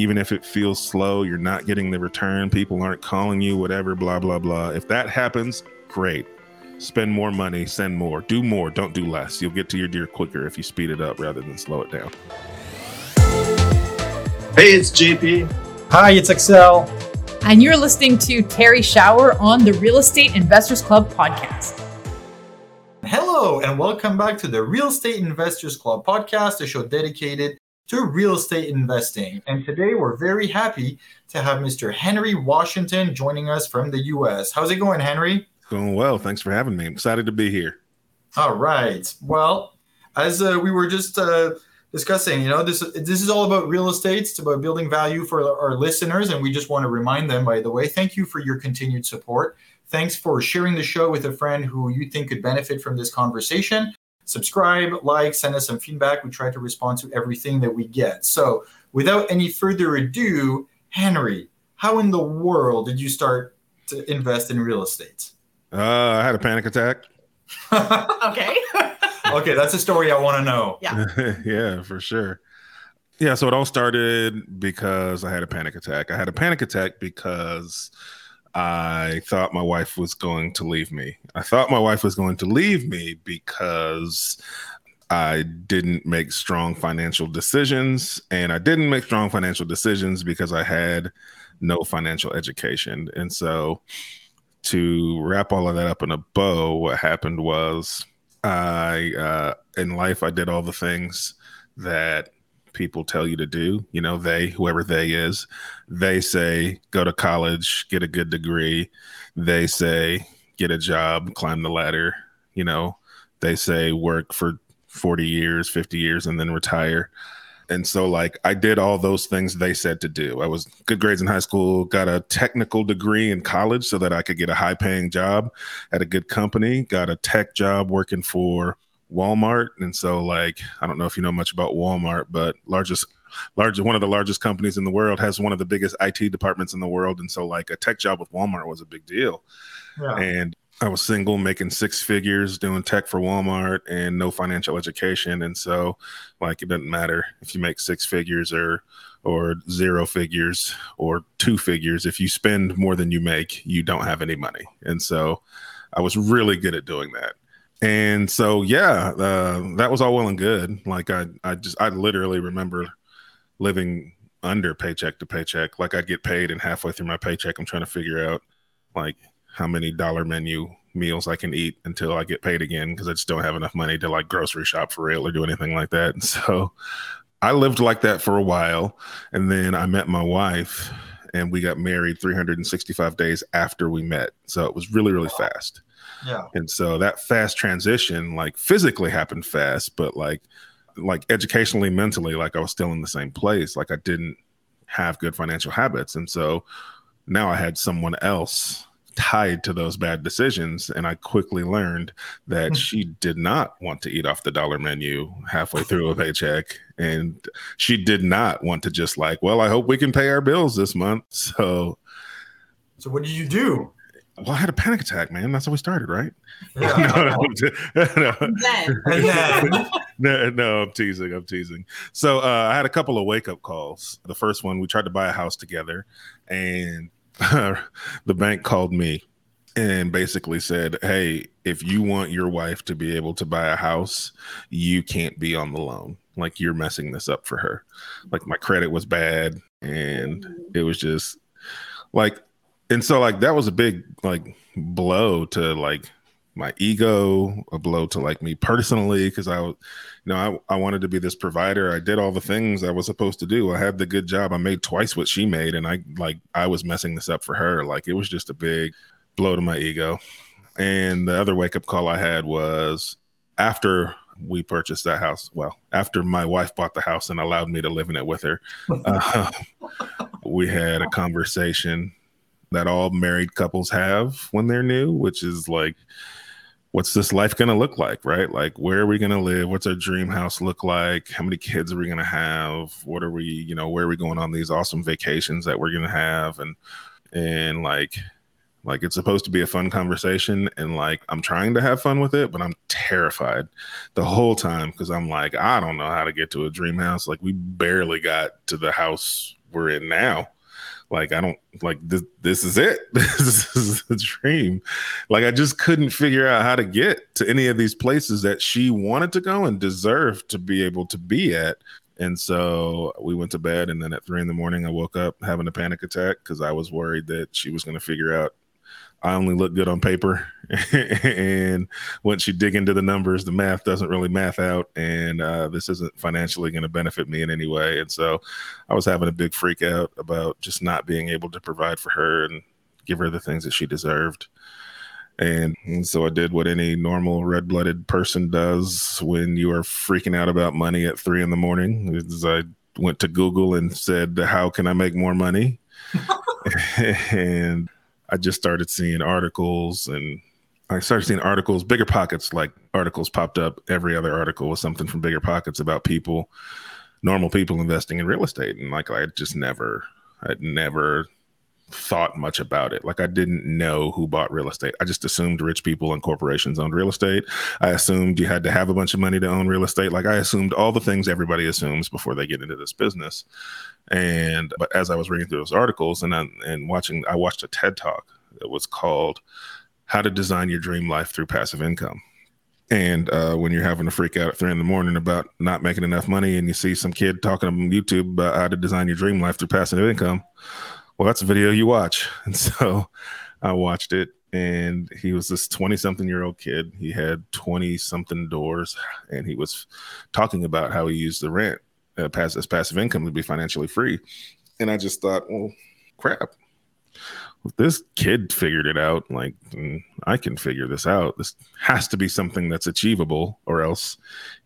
even if it feels slow, you're not getting the return, people aren't calling you, whatever, blah, blah, blah. If that happens, great. Spend more money, send more, do more, don't do less. You'll get to your deer quicker if you speed it up rather than slow it down. Hey, it's JP. Hi, it's Axel. And you're listening to Terry Shower on the Real Estate Investors Club podcast. Hello, and welcome back to the Real Estate Investors Club podcast, a show dedicated to real estate investing. And today we're very happy to have Mr. Henry Washington joining us from the US. How's it going, Henry? Going well. Thanks for having me. I'm excited to be here. All right. Well, as uh, we were just uh, discussing, you know, this this is all about real estate. It's about building value for our listeners, and we just want to remind them. By the way, thank you for your continued support. Thanks for sharing the show with a friend who you think could benefit from this conversation subscribe, like, send us some feedback. We try to respond to everything that we get. So, without any further ado, Henry, how in the world did you start to invest in real estate? Uh, I had a panic attack. okay. okay, that's a story I want to know. Yeah. yeah, for sure. Yeah, so it all started because I had a panic attack. I had a panic attack because I thought my wife was going to leave me. I thought my wife was going to leave me because I didn't make strong financial decisions. And I didn't make strong financial decisions because I had no financial education. And so, to wrap all of that up in a bow, what happened was I, uh, in life, I did all the things that people tell you to do. You know, they, whoever they is, they say go to college, get a good degree. They say get a job, climb the ladder. You know, they say work for 40 years, 50 years, and then retire. And so, like, I did all those things they said to do. I was good grades in high school, got a technical degree in college so that I could get a high paying job at a good company, got a tech job working for Walmart. And so, like, I don't know if you know much about Walmart, but largest, largest, one of the largest companies in the world has one of the biggest IT departments in the world. And so, like, a tech job with Walmart was a big deal. Yeah. And I was single, making six figures, doing tech for Walmart, and no financial education. And so, like, it doesn't matter if you make six figures or or zero figures or two figures. If you spend more than you make, you don't have any money. And so, I was really good at doing that and so yeah uh, that was all well and good. Like i i just i literally remember living under paycheck to paycheck. Like i'd get paid and halfway through my paycheck i'm trying to figure out like how many dollar menu meals i can eat until i get paid again because i just don't have enough money to like grocery shop for real or do anything like that. And so i lived like that for a while. And then i met my wife and we got married 365 days after we met. So it was really really fast yeah. And so that fast transition, like physically happened fast, but like like educationally, mentally, like I was still in the same place. Like I didn't have good financial habits. And so now I had someone else tied to those bad decisions. And I quickly learned that hmm. she did not want to eat off the dollar menu halfway through a paycheck. And she did not want to just like, well, I hope we can pay our bills this month. So so what did you do? Well, I had a panic attack, man. That's how we started, right? Yeah. no, no, no, no, I'm teasing. I'm teasing. So uh, I had a couple of wake up calls. The first one, we tried to buy a house together, and the bank called me and basically said, "Hey, if you want your wife to be able to buy a house, you can't be on the loan. Like you're messing this up for her. Like my credit was bad, and it was just like and so like that was a big like blow to like my ego, a blow to like me personally, because I, you know, I, I wanted to be this provider. I did all the things I was supposed to do. I had the good job. I made twice what she made, and I like I was messing this up for her. Like it was just a big blow to my ego. And the other wake up call I had was after we purchased that house. Well, after my wife bought the house and allowed me to live in it with her, uh, we had a conversation that all married couples have when they're new, which is like, what's this life going to look like, right? Like, where are we going to live? What's our dream house look like? How many kids are we going to have? What are we, you know, where are we going on these awesome vacations that we're going to have? And, and like, like it's supposed to be a fun conversation and like I'm trying to have fun with it, but I'm terrified the whole time because I'm like, I don't know how to get to a dream house. Like we barely got to the house we're in now. Like I don't like this. This is it. this is the dream. Like I just couldn't figure out how to get to any of these places that she wanted to go and deserved to be able to be at. And so we went to bed, and then at three in the morning, I woke up having a panic attack because I was worried that she was going to figure out I only look good on paper. and once you dig into the numbers, the math doesn't really math out. And uh, this isn't financially going to benefit me in any way. And so I was having a big freak out about just not being able to provide for her and give her the things that she deserved. And, and so I did what any normal red blooded person does when you are freaking out about money at three in the morning. Is I went to Google and said, How can I make more money? and I just started seeing articles and I started seeing articles, BiggerPockets, like articles popped up. Every other article was something from BiggerPockets about people, normal people investing in real estate. And like I just never, I'd never thought much about it. Like I didn't know who bought real estate. I just assumed rich people and corporations owned real estate. I assumed you had to have a bunch of money to own real estate. Like I assumed all the things everybody assumes before they get into this business. And but as I was reading through those articles and I, and watching, I watched a TED talk that was called "How to Design Your Dream Life Through Passive Income." And uh, when you're having a freak out at three in the morning about not making enough money, and you see some kid talking on YouTube about how to design your dream life through passive income, well, that's a video you watch. And so I watched it, and he was this 20 something year old kid. He had 20 something doors, and he was talking about how he used the rent uh, pass, as passive income to be financially free. And I just thought, well, crap if this kid figured it out, like mm, I can figure this out. This has to be something that's achievable, or else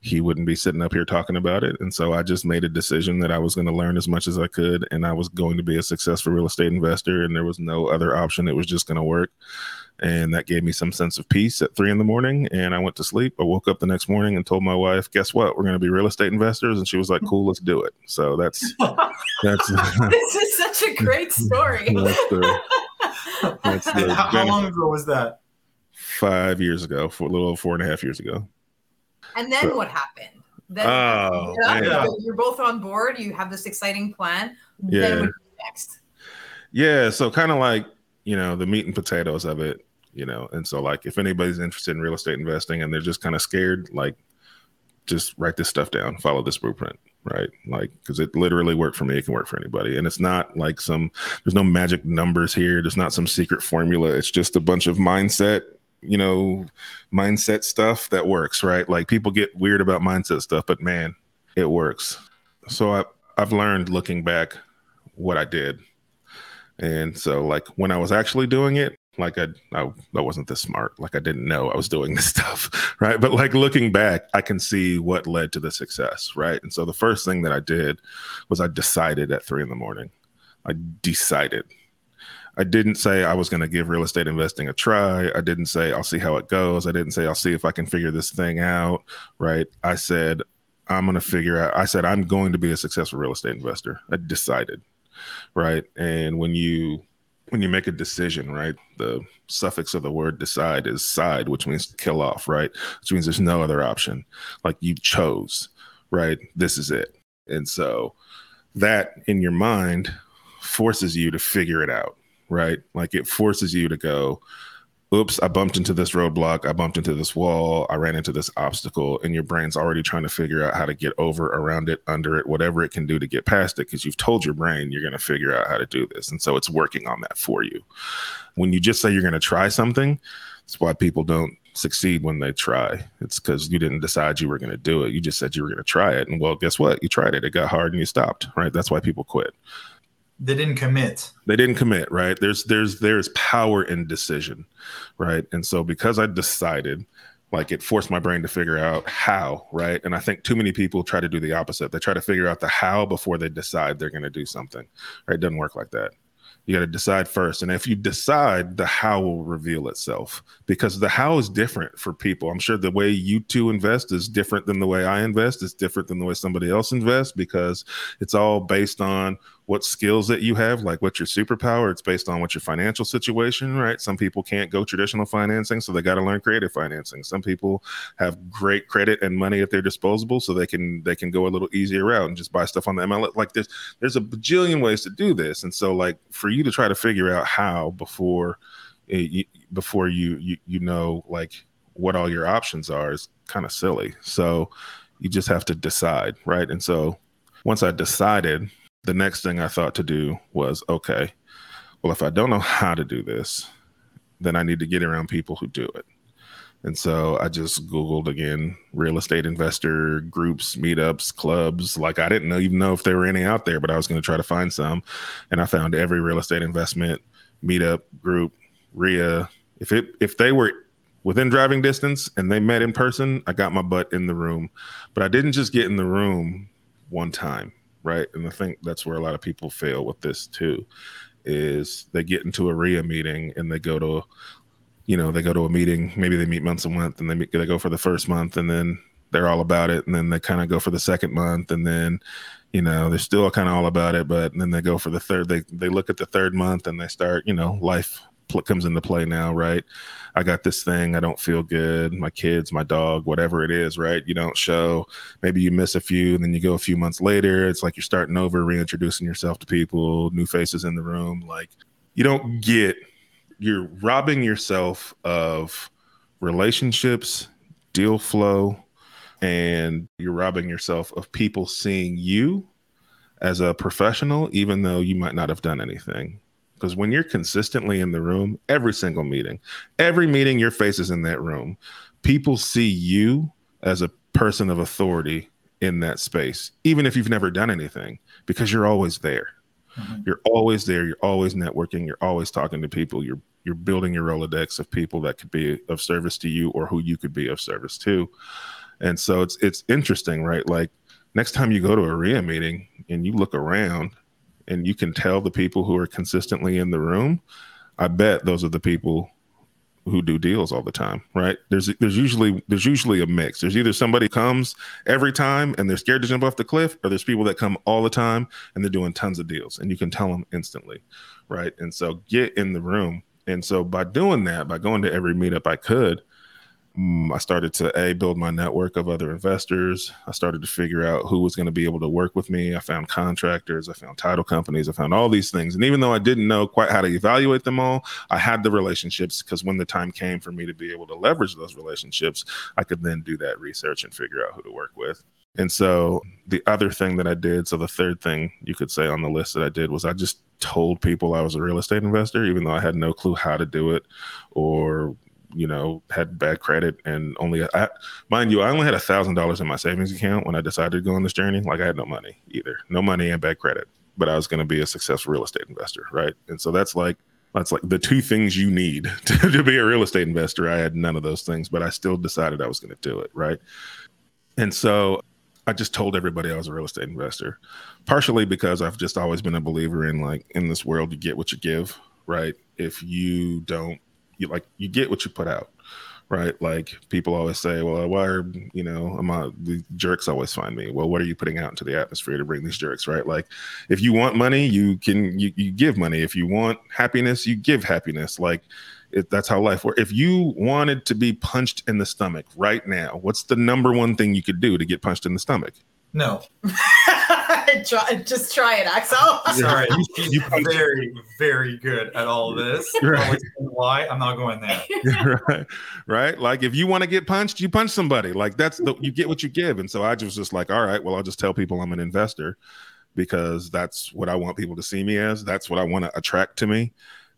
he wouldn't be sitting up here talking about it. And so I just made a decision that I was going to learn as much as I could, and I was going to be a successful real estate investor, and there was no other option. It was just going to work. And that gave me some sense of peace at three in the morning and i went to sleep. I woke up the next morning and told my wife guess what? We're going to be real estate investors. And she was like cool let's do it. So that's that's this is such a great story. That's the, that's the how, how, long ago was that five years ago for a little over four and a half years ago and then so, what happened then oh, yeah. you're both on board you have this exciting plan yeah. next yeah so kind of like you know, the meat and potatoes of it, you know. And so, like, if anybody's interested in real estate investing and they're just kind of scared, like, just write this stuff down, follow this blueprint, right? Like, because it literally worked for me, it can work for anybody. And it's not like some, there's no magic numbers here, there's not some secret formula. It's just a bunch of mindset, you know, mindset stuff that works, right? Like, people get weird about mindset stuff, but man, it works. So I, I've learned looking back what I did and so, like when I was actually doing it, like I, I, I wasn't this smart. Like I didn't know I was doing this stuff, right? But like looking back, I can see what led to the success, right? And so the first thing that I did was I decided at three in the morning. I decided. I didn't say I was going to give real estate investing a try. I didn't say I'll see how it goes. I didn't say I'll see if I can figure this thing out, right? I said I'm going to figure out. I said I'm going to be a successful real estate investor. I decided right? And when you when you make a decision, right, the suffix of the word decide is side, which means kill off, right? Which means there's no other option. Like you chose, right? This is it. And so that in your mind forces you to figure it out, right? Like it forces you to go, oops, I bumped into this roadblock, I bumped into this wall, I ran into this obstacle, and your brain's already trying to figure out how to get over, around it, under it, whatever it can do to get past it, because you've told your brain you're going to figure out how to do this. And so it's working on that for you. When you just say you're going to try something, that's why people don't succeed when they try. It's because you didn't decide you were going to do it. You just said you were going to try it. And well, guess what? You tried it. It got hard and you stopped, right? That's why people quit they didn't commit. They didn't commit right? There's there's there's power in decision right? And so because i decided like it forced my brain to figure out how right? And i think too many people try to do the opposite. They try to figure out the how before they decide they're going to do something right? It doesn't work like that. You got to decide first. And if you decide the how will reveal itself because the how is different for people. I'm sure the way you two invest is different than the way i invest. It's different than the way somebody else invests because it's all based on what skills that you have, like what's your superpower. It's based on what your financial situation, right? Some people can't go traditional financing, so they got to learn creative financing. Some people have great credit and money at their disposal, so they can they can go a little easier route and just buy stuff on the MLS. Like there's there's a bajillion ways to do this, and so like for you to try to figure out how before eh, before you you you know like what all your options are is kind of silly. So you just have to decide, right? And so once I decided the next thing I thought to do was okay, well, if I don't know how to do this, then I need to get around people who do it. And so I just Googled again real estate investor groups, meetups, clubs. Like I didn't even know if there were any out there, but I was going to try to find some. And I found every real estate investment meetup group, REIA. If it if they were within driving distance and they met in person, I got my butt in the room. But I didn't just get in the room one time right? And I think that's where a lot of people fail with this too, is they get into a REIA meeting and they go to, you know, they go to a meeting, maybe they meet once a month and they meet, they go for the first month and then they're all about it, and then they kind of go for the second month, and then you know they're still kind of all about it, but then they go for the third. They they look at the third month and they start, you know, life comes into play now, right? I got this thing. I don't feel good. My kids, my dog, whatever it is, right? You don't show. Maybe you miss a few, and then you go a few months later. It's like you're starting over, reintroducing yourself to people, new faces in the room. Like you don't get, you're robbing yourself of relationships, deal flow, and you're robbing yourself of people seeing you as a professional, even though you might not have done anything. Because when you're consistently in the room, every single meeting, every meeting your face is in that room, people see you as a person of authority in that space, even if you've never done anything, because you're always there. Mm-hmm. You're always there. You're always networking. You're always talking to people. You're you're building your Rolodex of people that could be of service to you or who you could be of service to. And so it's it's interesting, right? Like next time you go to a REIA meeting and you look around and you can tell the people who are consistently in the room, I bet those are the people who do deals all the time, right? There's there's usually there's usually a mix. There's either somebody comes every time and they're scared to jump off the cliff, or there's people that come all the time and they're doing tons of deals, and you can tell them instantly, right? And so get in the room. And so by doing that, by going to every meetup I could, Mm, I started to a build my network of other investors. I started to figure out who was going to be able to work with me. I found contractors, I found title companies, I found all these things. And even though I didn't know quite how to evaluate them all, I had the relationships because when the time came for me to be able to leverage those relationships, I could then do that research and figure out who to work with. And so the other thing that I did, so the third thing you could say on the list that I did was I just told people I was a real estate investor, even though I had no clue how to do it or you know, had bad credit and only, I, mind you, I only had a thousand dollars in my savings account when I decided to go on this journey. Like I had no money either, no money and bad credit, but I was going to be a successful real estate investor, right? And so that's like that's like the two things you need to, to be a real estate investor. I had none of those things, but I still decided I was going to do it, right? And so I just told everybody I was a real estate investor, partially because I've just always been a believer in like in this world you get what you give, right? If you don't you like you get what you put out right? Like people always say well why are you know am I, the jerks always find me. Well what are you putting out into the atmosphere to bring these jerks right? Like if you want money you can you, you give money. If you want happiness you give happiness. Like it, that's how life works. If you wanted to be punched in the stomach right now what's the number one thing you could do to get punched in the stomach? No try, just try it, Axel. Sorry, you are very, very good at all of this. Right. Why? I'm not going there. right. Right. Like if you want to get punched, you punch somebody. Like that's the you get what you give. And so I was just like, all right, well, I'll just tell people I'm an investor because that's what I want people to see me as. That's what I want to attract to me.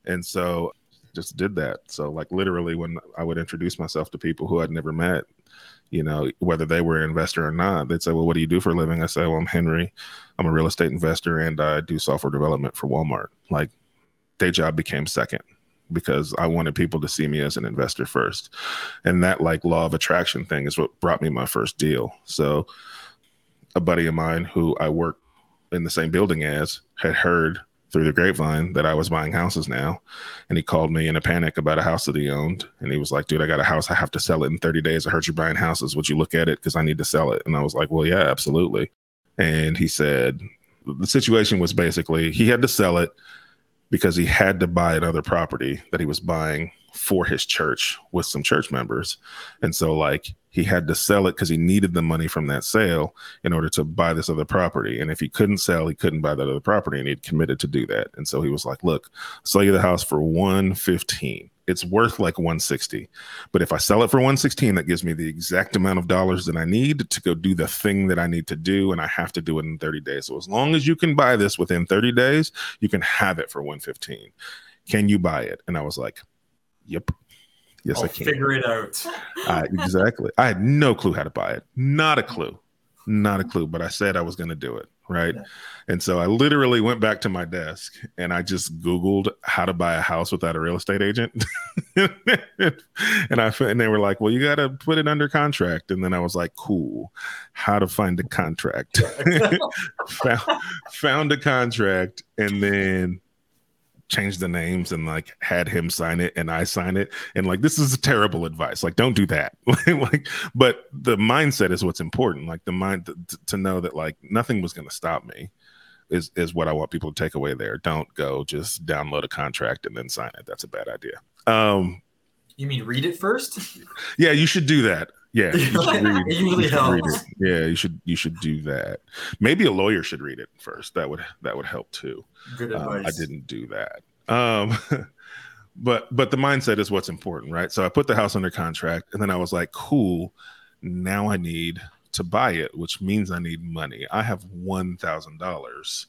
And so just did that. So like literally when I would introduce myself to people who I'd never met, you know, whether they were an investor or not. They'd say, Well, what do you do for a living? I say, Well, I'm Henry. I'm a real estate investor and I do software development for Walmart. Like, day job became second because I wanted people to see me as an investor first. And that, like, law of attraction thing is what brought me my first deal. So, a buddy of mine who I work in the same building as had heard through the grapevine that I was buying houses now. And he called me in a panic about a house that he owned. And he was like, dude, I got a house. I have to sell it in 30 days. I heard you're buying houses. Would you look at it? Because I need to sell it. And I was like, well, yeah, absolutely. And he said, the situation was basically he had to sell it because he had to buy another property that he was buying for his church with some church members. And so, like, he had to sell it because he needed the money from that sale in order to buy this other property. And if he couldn't sell, he couldn't buy that other property, and he'd committed to do that. And so he was like, "Look, sell you the house for one fifteen. It's worth like one sixty, but if I sell it for one sixteen, that gives me the exact amount of dollars that I need to go do the thing that I need to do, and I have to do it in thirty days. So as long as you can buy this within thirty days, you can have it for one fifteen. Can you buy it?" And I was like, "Yep." Yes, I'll I can. figure it out. I, exactly. I had no clue how to buy it. Not a clue. Not a clue. But I said I was going to do it. Right. Yeah. And so I literally went back to my desk and I just Googled how to buy a house without a real estate agent. and I and they were like, well, you got to put it under contract. And then I was like, cool. How to find a contract? found, found a contract and then changed the names and like had him sign it and I sign it. And like this is terrible advice. Like don't do that. like but the mindset is what's important. Like the mind to, to know that like nothing was going to stop me is is what I want people to take away there. Don't go just download a contract and then sign it. That's a bad idea. Um You mean read it first? yeah, you should do that. Yeah, you should read, It usually you should read it. Yeah, you should you should do that. Maybe a lawyer should read it first. That would that would help too. Good Um, advice. I didn't do that. Um, but but the mindset is what's important, right? So I put the house under contract, and then I was like, cool. Now I need to buy it, which means I need money. I have one thousand dollars.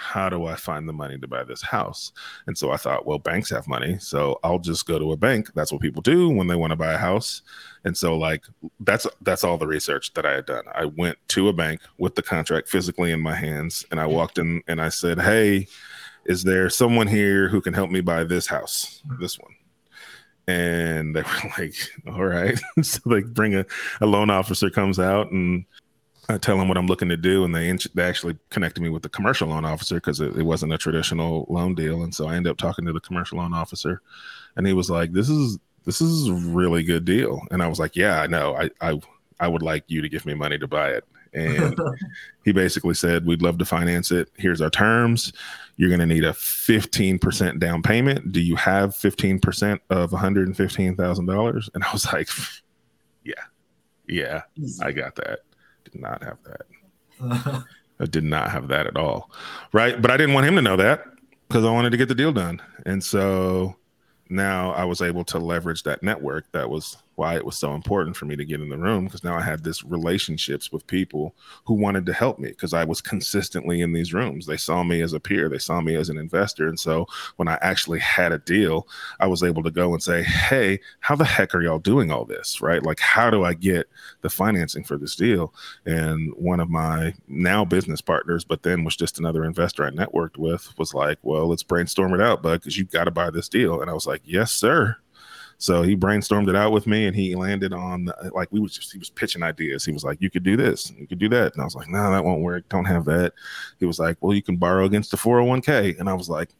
How do I find the money to buy this house? And so I thought, well, banks have money, so I'll just go to a bank. That's what people do when they want to buy a house. And so like that's that's all the research that I had done. I went to a bank with the contract physically in my hands, and I mm-hmm. walked in and I said, "Hey, is there someone here who can help me buy this house, this one?" And they were like, "All right." so they bring a, a loan officer comes out and I tell them what I'm looking to do, and they, they actually connected me with the commercial loan officer because it, it wasn't a traditional loan deal, and so I ended up talking to the commercial loan officer, and he was like, "This is this is a really good deal," and I was like, "Yeah, I know. I I I would like you to give me money to buy it." And he basically said, "We'd love to finance it. Here's our terms. You're going to need a 15% down payment. Do you have 15% of $115,000?" And I was like, "Yeah, yeah, I got that. Did not have that. I did not have that at all. Right. But I didn't want him to know that because I wanted to get the deal done. And so now I was able to leverage that network. That was why it was so important for me to get in the room because now I had this relationships with people who wanted to help me because I was consistently in these rooms. They saw me as a peer, they saw me as an investor. And so when I actually had a deal, I was able to go and say, Hey, how the heck are y'all doing all this? Right? Like, how do I get the financing for this deal? And one of my now business partners, but then was just another investor I networked with, was like, Well, let's brainstorm it out, bud, because you've got to buy this deal. And I was like, Yes, sir. So he brainstormed it out with me, and he landed on like we was just he was pitching ideas. He was like, "You could do this, you could do that," and I was like, "No, that won't work. Don't have that." He was like, "Well, you can borrow against the 401k," and I was like,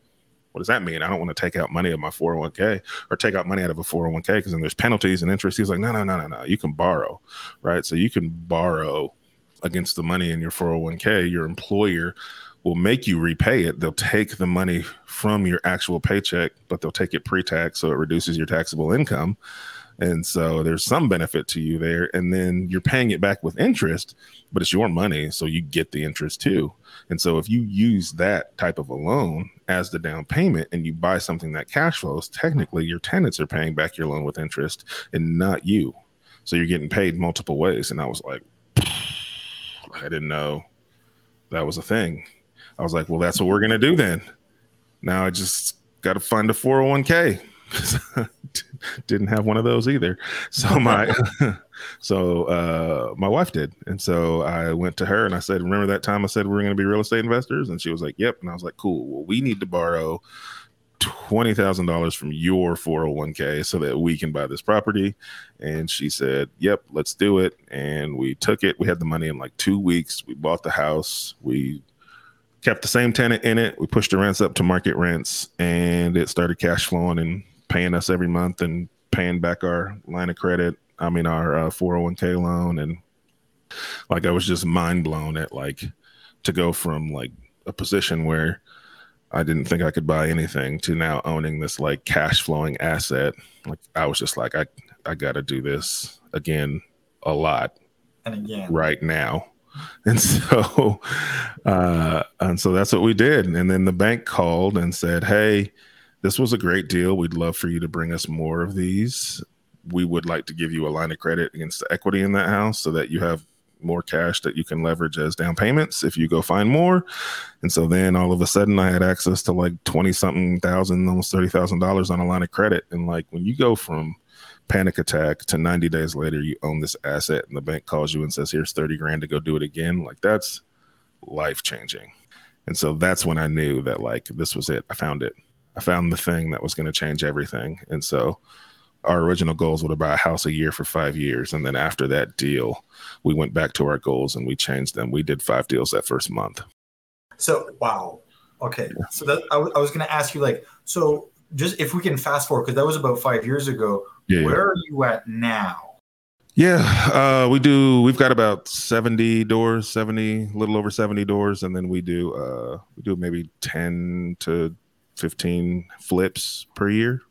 "What does that mean? I don't want to take out money of my 401k or take out money out of a 401k because then there's penalties and interest." He's like, "No, no, no, no, no. You can borrow, right? So you can borrow against the money in your 401k. Your employer." Will make you repay it. They'll take the money from your actual paycheck, but they'll take it pre-tax, so it reduces your taxable income. And so there's some benefit to you there. And then you're paying it back with interest, but it's your money, so you get the interest too. And so if you use that type of a loan as the down payment and you buy something that cash flows, technically your tenants are paying back your loan with interest and not you. So you're getting paid multiple ways. And I was like, I didn't know that was a thing. I was like, well, that's what we're going to do then. Now I just got to find a 401k. Didn't have one of those either. So my so uh my wife did. And so I went to her and I said, "Remember that time I said we were going to be real estate investors?" And she was like, "Yep." And I was like, "Cool. Well, we need to borrow $20,000 from your 401k so that we can buy this property." And she said, "Yep, let's do it." And we took it. We had the money in like 2 weeks. We bought the house. We kept the same tenant in it. We pushed the rents up to market rents and it started cash flowing and paying us every month and paying back our line of credit. I mean, our uh, 401k loan. And like, I was just mind blown at like to go from like a position where I didn't think I could buy anything to now owning this like cash flowing asset. Like I was just like, I I got to do this again a lot and again right now. And so, uh, and so that's what we did. And then the bank called and said, "Hey, this was a great deal. We'd love for you to bring us more of these. We would like to give you a line of credit against the equity in that house so that you have more cash that you can leverage as down payments if you go find more. And so then all of a sudden I had access to like 20 something thousand, almost $30,000 on a line of credit. And like when you go from panic attack to 90 days later, you own this asset and the bank calls you and says, here's 30 grand to go do it again. Like that's life changing. And so that's when I knew that like this was it. I found it. I found the thing that was going to change everything. And so our original goals were to buy a house a year for five years. And then after that deal, we went back to our goals and we changed them. We did five deals that first month. So, wow. Okay. So that I, w- I was going to ask you, like, so just if we can fast forward, because that was about five years ago. Yeah, where yeah. are you at now? Yeah, uh, we do. We've got about seventy doors, seventy, little over seventy doors, and then we do uh, we do maybe ten to fifteen flips per year.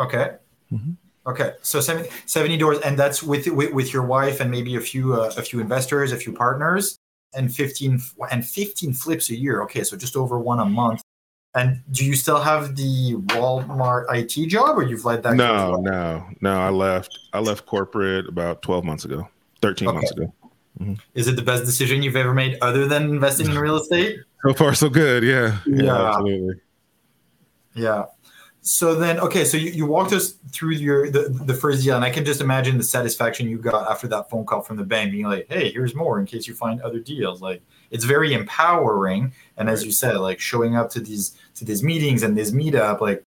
Okay. Mm-hmm. Okay, so 70, 70 doors, and that's with, with, with your wife and maybe a few uh, a few investors, a few partners, and fifteen and fifteen flips a year. Okay, so just over one a month. And do you still have the Walmart IT job, or you've let that? No, no, no. I left. I left corporate about twelve months ago, thirteen okay. months ago. Mm-hmm. Is it the best decision you've ever made, other than investing in real estate? So far, so good. Yeah, yeah, yeah. absolutely. Yeah. So then, okay, so you, you walked us through your the, the first deal, and I can just imagine the satisfaction you got after that phone call from the bank, being like, "Hey, here's more in case you find other deals." Like, it's very empowering, and as you said, like showing up to these to these meetings and this meetup, like,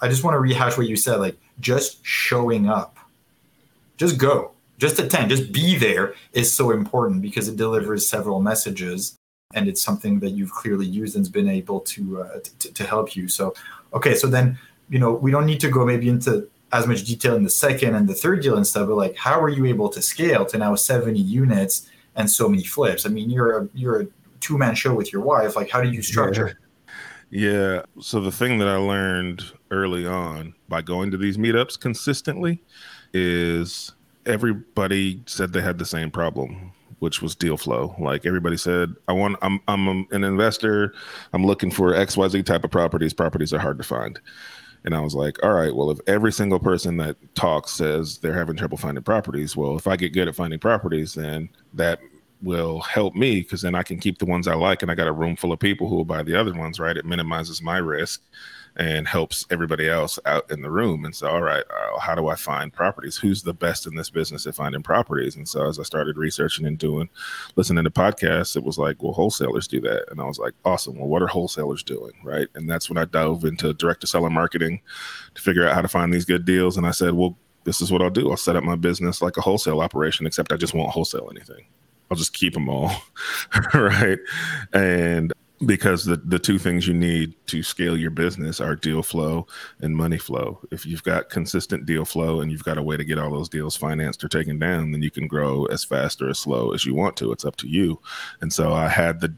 I just want to rehash what you said, like just showing up, just go, just attend, just be there is so important because it delivers several messages, and it's something that you've clearly used and's been able to uh, to, to help you. So okay, so then you know we don't need to go maybe into as much detail in the second and the third deal and stuff, but like how are you able to scale to now 70 units and so many flips? I mean, you're a you're a two man show with your wife. Like, how do you structure? Yeah. yeah. So the thing that I learned early on by going to these meetups consistently is everybody said they had the same problem which was deal flow. Like everybody said, I want, I'm, I'm an investor. I'm looking for X, Y, Z type of properties. Properties are hard to find. And I was like, all right, well, if every single person that talks says they're having trouble finding properties, well, if I get good at finding properties, then that will help me because then I can keep the ones I like and I got a room full of people who will buy the other ones, right? It minimizes my risk and helps everybody else out in the room. And so, all right, uh, how do I find properties? Who's the best in this business at finding properties? And so, as I started researching and doing, listening to podcasts, it was like, well, wholesalers do that. And I was like, awesome. Well, what are wholesalers doing? Right. And that's when I dove into direct to seller marketing to figure out how to find these good deals. And I said, well, this is what I'll do. I'll set up my business like a wholesale operation, except I just won't wholesale anything. I'll just keep them all. right. And because the, the two things you need to scale your business are deal flow and money flow. If you've got consistent deal flow and you've got a way to get all those deals financed or taken down, then you can grow as fast or as slow as you want to. It's up to you. And so I had the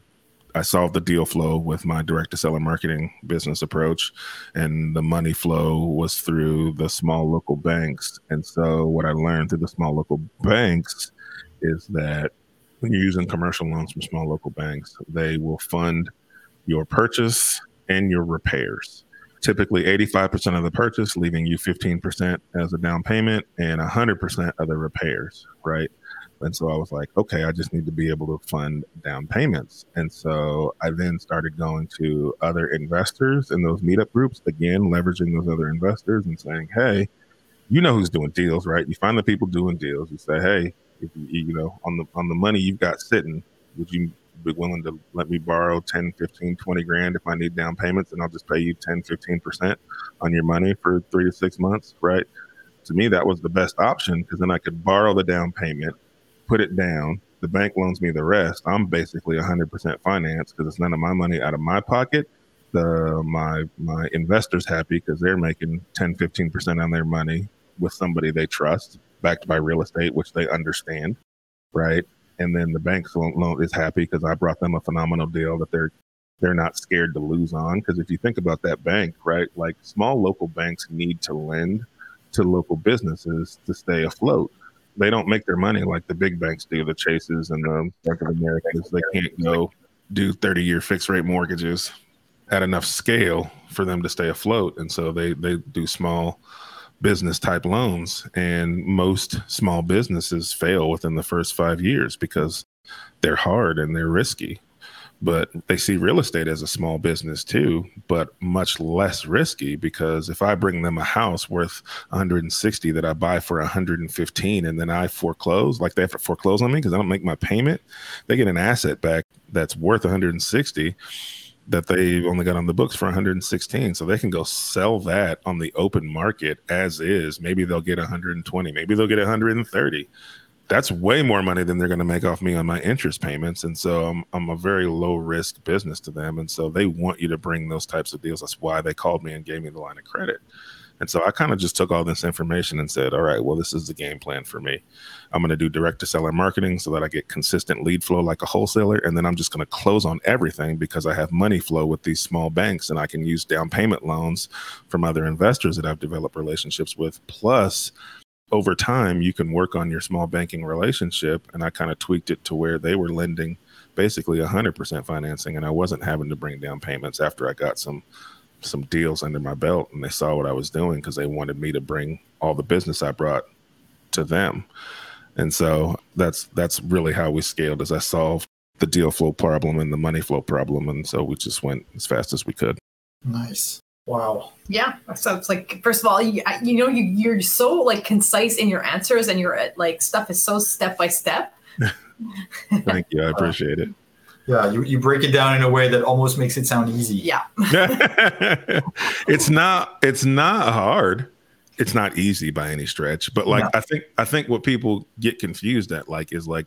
I solved the deal flow with my direct to seller marketing business approach, and the money flow was through the small local banks. And so, what I learned through the small local banks is that when you're using commercial loans from small local banks, they will fund your purchase and your repairs. Typically 85% of the purchase, leaving you 15% as a down payment and 100% of the repairs, right? And so I was like, okay, I just need to be able to fund down payments. And so I then started going to other investors in those meetup groups, again, leveraging those other investors and saying, hey, you know who's doing deals, right? You find the people doing deals. You say, hey, if you, know on the on the money you've got sitting would you be willing to let me borrow 10 15 20 grand if i need down payments and i'll just pay you 10 15% on your money for three to six months right? To me that was the best option because then i could borrow the down payment put it down the bank loans me the rest. I'm basically 100% financed because it's none of my money out of my pocket. The my my investors happy because they're making 10 15% on their money with somebody they trust backed by real estate, which they understand, right? And then the bank loan is happy because I brought them a phenomenal deal that they're they're not scared to lose on. Because if you think about that bank, right, like small local banks need to lend to local businesses to stay afloat. They don't make their money like the big banks do, the Chases and the Bank of Americas. They can't go do 30 year fixed rate mortgages at enough scale for them to stay afloat. And so they, they do small business type loans. And most small businesses fail within the first five years because they're hard and they're risky but they see real estate as a small business too, but much less risky because if I bring them a house worth 160 that I buy for 115 and then I foreclose, like they have to foreclose on me because I don't make my payment, they get an asset back that's worth 160 that they only got on the books for 116 so they can go sell that on the open market as is maybe they'll get 120 maybe they'll get 130 that's way more money than they're going to make off me on my interest payments. And so I'm, I'm a very low risk business to them. And so they want you to bring those types of deals. That's why they called me and gave me the line of credit. And so I kind of just took all this information and said, all right, well, this is the game plan for me. I'm going to do direct to seller marketing so that I get consistent lead flow like a wholesaler. And then I'm just going to close on everything because I have money flow with these small banks and I can use down payment loans from other investors that I've developed relationships with. Plus, over time you can work on your small banking relationship and i kind of tweaked it to where they were lending basically 100% financing and i wasn't having to bring down payments after i got some some deals under my belt and they saw what i was doing because they wanted me to bring all the business i brought to them and so that's that's really how we scaled as i solved the deal flow problem and the money flow problem and so we just went as fast as we could nice Wow. Yeah. So it's like, first of all, you, you know, you, you're so like concise in your answers and your like stuff is so step by step. Thank you. I appreciate it. Yeah, you, you break it down in a way that almost makes it sound easy. Yeah. it's not it's not hard. It's not easy by any stretch. But like I think I think what people get confused at like is like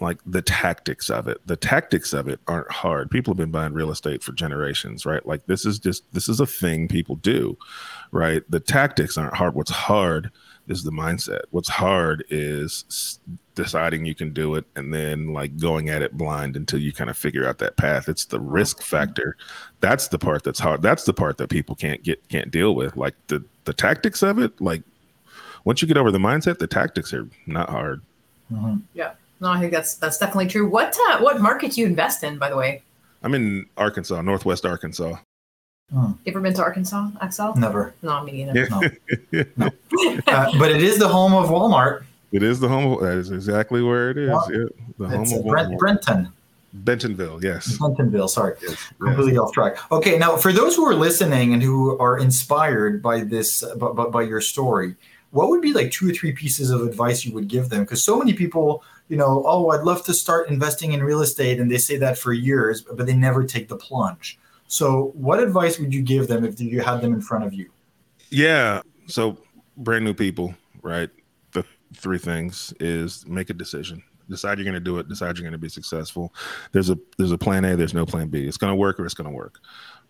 like the tactics of it. The tactics of it aren't hard. People have been buying real estate for generations, right? Like this is just this is a thing people do, right? The tactics aren't hard. What's hard is the mindset. What's hard is deciding you can do it and then like going at it blind until you kind of figure out that path. It's the risk factor. That's the part that's hard. That's the part that people can't get can't deal with. Like the the tactics of it, like once you get over the mindset, the tactics are not hard. Mm-hmm. Yeah. No, I think that's that's definitely true. What uh, what market do you invest in, by the way? I'm in Arkansas, Northwest Arkansas. Hmm. You ever been to Arkansas, Axel? Never. No, me neither. Yeah. No. no. Uh, but it is the home of Walmart. It is the home. Of, that is exactly where it is. Yeah, the home of Brent, Brenton. Bentonville, yes. Bentonville, sorry. Yes, Completely yes. off track. Okay, now for those who are listening and who are inspired by this, by, by your story, what would be like two or three pieces of advice you would give them? Because so many people you know, oh, I'd love to start investing in real estate. And they say that for years, but they never take the plunge. So, what advice would you give them if you had them in front of you? Yeah. So, brand new people, right? The three things is make a decision. Decide you're going to do it. Decide you're going to be successful. There's a there's a plan A. There's no plan B. It's going to work or it's going to work,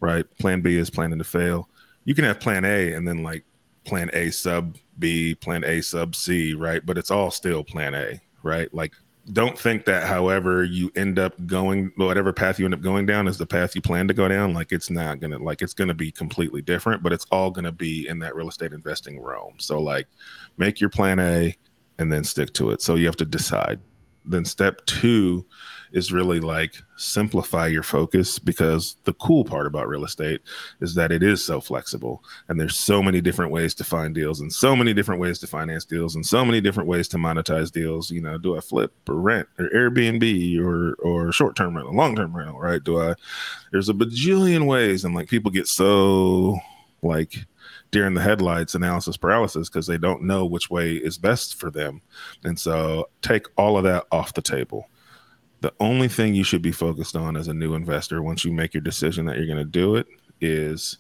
right? Plan B is planning to fail. You can have plan A and then like plan A sub B, plan A sub C, right? But it's all still plan A, right? Like, don't think that however you end up going, whatever path you end up going down is the path you plan to go down. Like, it's not gonna, like, it's gonna be completely different, but it's all gonna be in that real estate investing realm. So, like, make your plan A and then stick to it. So, you have to decide. Then, step two is really like simplify your focus because the cool part about real estate is that it is so flexible and there's so many different ways to find deals and so many different ways to finance deals and so many different ways to monetize deals. You know do i flip or rent or airbnb or or short-term rental long-term rental right? Do i there's a bajillion ways and like people get so like during the headlights analysis paralysis because they don't know which way is best for them. And so take all of that off the table the only thing you should be focused on as a new investor once you make your decision that you're going to do it is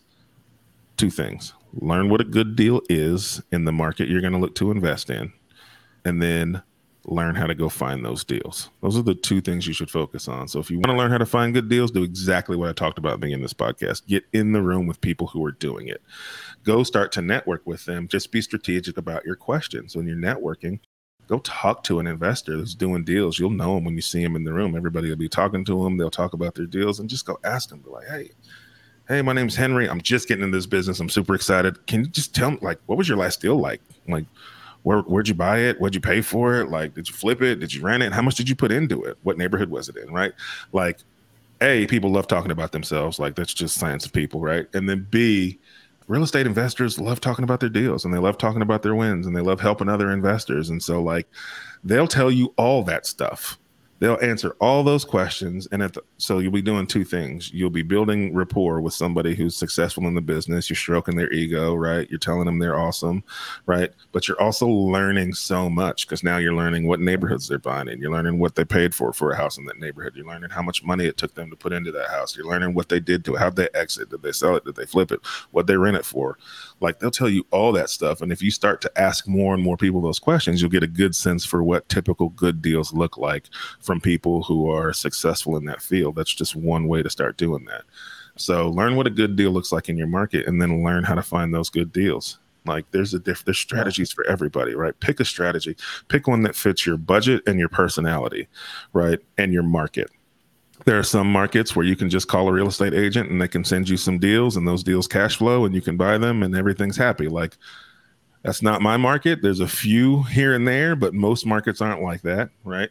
two things. Learn what a good deal is in the market you're going to look to invest in and then learn how to go find those deals. Those are the two things you should focus on. So if you want to learn how to find good deals do exactly what i talked about being in this podcast. Get in the room with people who are doing it. Go start to network with them. Just be strategic about your questions. When you're networking go talk to an investor that's doing deals. You'll know them when you see them in the room. Everybody will be talking to them. They'll talk about their deals and just go ask them. Be like, hey, hey, my name's Henry. I'm just getting in this business. I'm super excited. Can you just tell me, like, what was your last deal like? Like, where where'd you buy it? What'd you pay for it? Like, did you flip it? Did you rent it? How much did you put into it? What neighborhood was it in? Right? Like, a people love talking about themselves. Like that's just science of people, right? And then B, real estate investors love talking about their deals and they love talking about their wins and they love helping other investors. And so like they'll tell you all that stuff they'll answer all those questions and the, so you'll be doing two things. You'll be building rapport with somebody who's successful in the business. You're stroking their ego right? You're telling them they're awesome right? But you're also learning so much because now you're learning what neighborhoods they're buying in. You're learning what they paid for for a house in that neighborhood. You're learning how much money it took them to put into that house. You're learning what they did to it. How they exit? Did they sell it? Did they flip it? What they rent it for? Like they'll tell you all that stuff and if you start to ask more and more people those questions you'll get a good sense for what typical good deals look like from people who are successful in that field. That's just one way to start doing that. So learn what a good deal looks like in your market and then learn how to find those good deals. Like there's a diff there's strategies for everybody, right? Pick a strategy. Pick one that fits your budget and your personality, right? And your market. There are some markets where you can just call a real estate agent and they can send you some deals and those deals cash flow and you can buy them and everything's happy. Like that's not my market. There's a few here and there, but most markets aren't like that, right?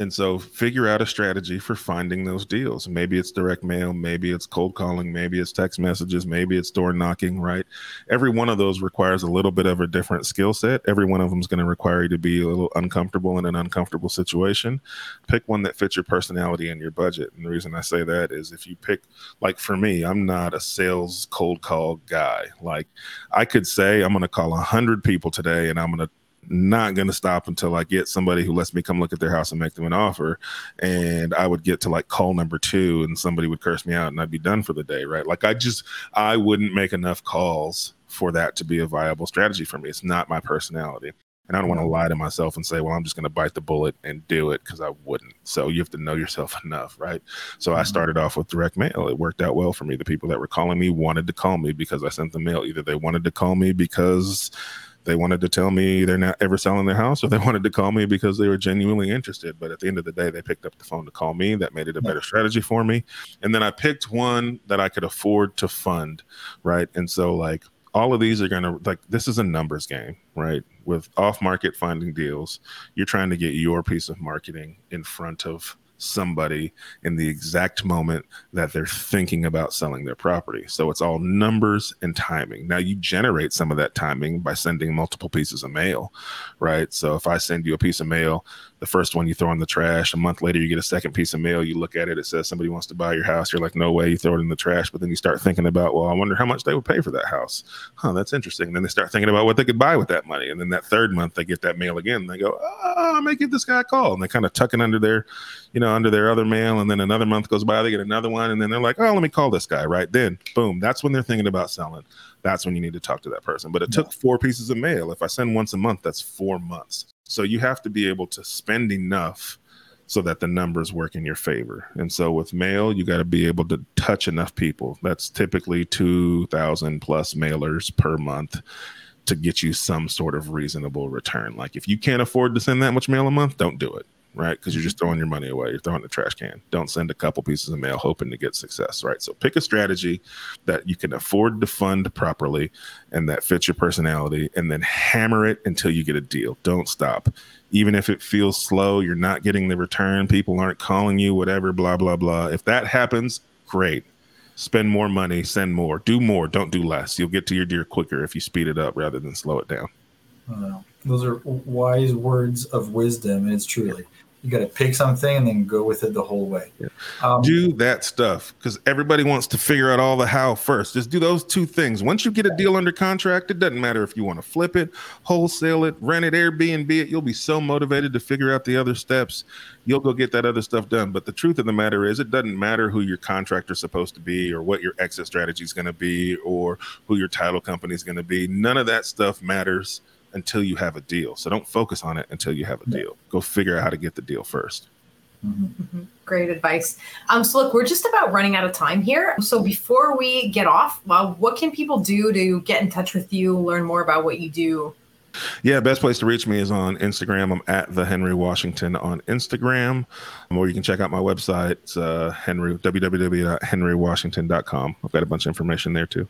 And so figure out a strategy for finding those deals. Maybe it's direct mail, maybe it's cold calling, maybe it's text messages, maybe it's door knocking, right? Every one of those requires a little bit of a different skill set. Every one of them is going to require you to be a little uncomfortable in an uncomfortable situation. Pick one that fits your personality and your budget. And the reason I say that is if you pick, like for me, I'm not a sales cold call guy. Like I could say I'm going to call 100 people today and I'm going to not going to stop until I get somebody who lets me come look at their house and make them an offer. And I would get to like call number two and somebody would curse me out and I'd be done for the day, right? Like I just, I wouldn't make enough calls for that to be a viable strategy for me. It's not my personality. And I don't want to lie to myself and say, well, I'm just going to bite the bullet and do it because I wouldn't. So you have to know yourself enough, right? So mm-hmm. I started off with direct mail. It worked out well for me. The people that were calling me wanted to call me because I sent the mail. Either they wanted to call me because they wanted to tell me they're not ever selling their house or they wanted to call me because they were genuinely interested. But at the end of the day they picked up the phone to call me. That made it a better strategy for me. And then i picked one that i could afford to fund right? And so like all of these are going to like this is a numbers game right? With off market finding deals you're trying to get your piece of marketing in front of somebody in the exact moment that they're thinking about selling their property. So it's all numbers and timing. Now you generate some of that timing by sending multiple pieces of mail, right? So if I send you a piece of mail the first one you throw in the trash. A month later, you get a second piece of mail. You look at it, it says somebody wants to buy your house. You're like, no way. You throw it in the trash. But then you start thinking about, well, I wonder how much they would pay for that house. Huh, that's interesting. And then they start thinking about what they could buy with that money. And then that third month, they get that mail again. They go, ah, oh, I may give this guy a call. And they kind of tuck it under their, you know, under their other mail. And then another month goes by, they get another one. And then they're like, oh, let me call this guy. Right then, boom, that's when they're thinking about selling that's when you need to talk to that person. But it yeah. took four pieces of mail. If I send once a month, that's four months. So you have to be able to spend enough so that the numbers work in your favor. And so with mail, you got to be able to touch enough people. That's typically 2,000 plus mailers per month to get you some sort of reasonable return. Like if you can't afford to send that much mail a month, don't do it right? Because you're just mm-hmm. throwing your money away. You're throwing the trash can. Don't send a couple pieces of mail hoping to get success, right? So pick a strategy that you can afford to fund properly and that fits your personality, and then hammer it until you get a deal. Don't stop. Even if it feels slow, you're not getting the return, people aren't calling you, whatever, blah, blah, blah. If that happens, great. Spend more money, send more, do more, don't do less. You'll get to your deal quicker if you speed it up rather than slow it down. Wow. Those are wise words of wisdom, and it's truly you got to pick something and then go with it the whole way. Yeah. Um, do that stuff because everybody wants to figure out all the how first. Just do those two things. Once you get a deal under contract, it doesn't matter if you want to flip it, wholesale it, rent it, Airbnb it. You'll be so motivated to figure out the other steps. You'll go get that other stuff done. But the truth of the matter is, it doesn't matter who your contractor's supposed to be or what your exit strategy is going to be or who your title company is going to be. None of that stuff matters until you have a deal. So don't focus on it until you have a deal. Go figure out how to get the deal 1st mm-hmm. Great advice. Um, so look, we're just about running out of time here. So before we get off, well, what can people do to get in touch with you, learn more about what you do? Yeah, best place to reach me is on Instagram. I'm at the Henry Washington on Instagram, or you can check out my website. It's uh, Henry www.henrywashington.com. I've got a bunch of information there too.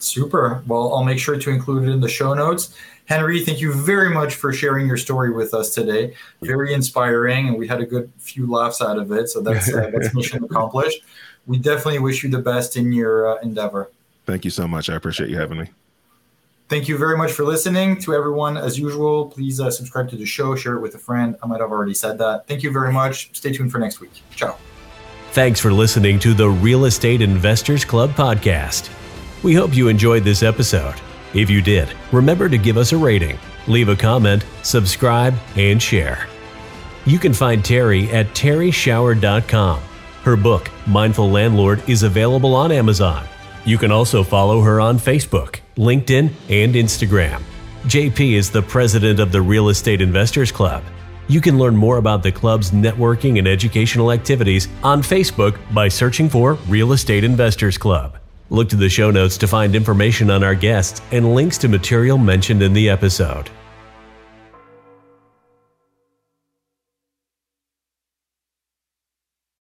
Super. Well, I'll make sure to include it in the show notes. Henry, thank you very much for sharing your story with us today. Very inspiring, and we had a good few laughs out of it. So that's uh, that's mission accomplished. We definitely wish you the best in your uh, endeavor. Thank you so much. I appreciate you having me. Thank you very much for listening. To everyone, as usual, please uh, subscribe to the show, share it with a friend. I might have already said that. Thank you very much. Stay tuned for next week. Ciao. Thanks for listening to the Real Estate Investors Club podcast. We hope you enjoyed this episode. If you did, remember to give us a rating, leave a comment, subscribe, and share. You can find Terry at terryshower.com. Her book, Mindful Landlord, is available on Amazon. You can also follow her on Facebook, LinkedIn, and Instagram. JP is the president of the Real Estate Investors Club. You can learn more about the club's networking and educational activities on Facebook by searching for Real Estate Investors Club. Look to the show notes to find information on our guests and links to material mentioned in the episode.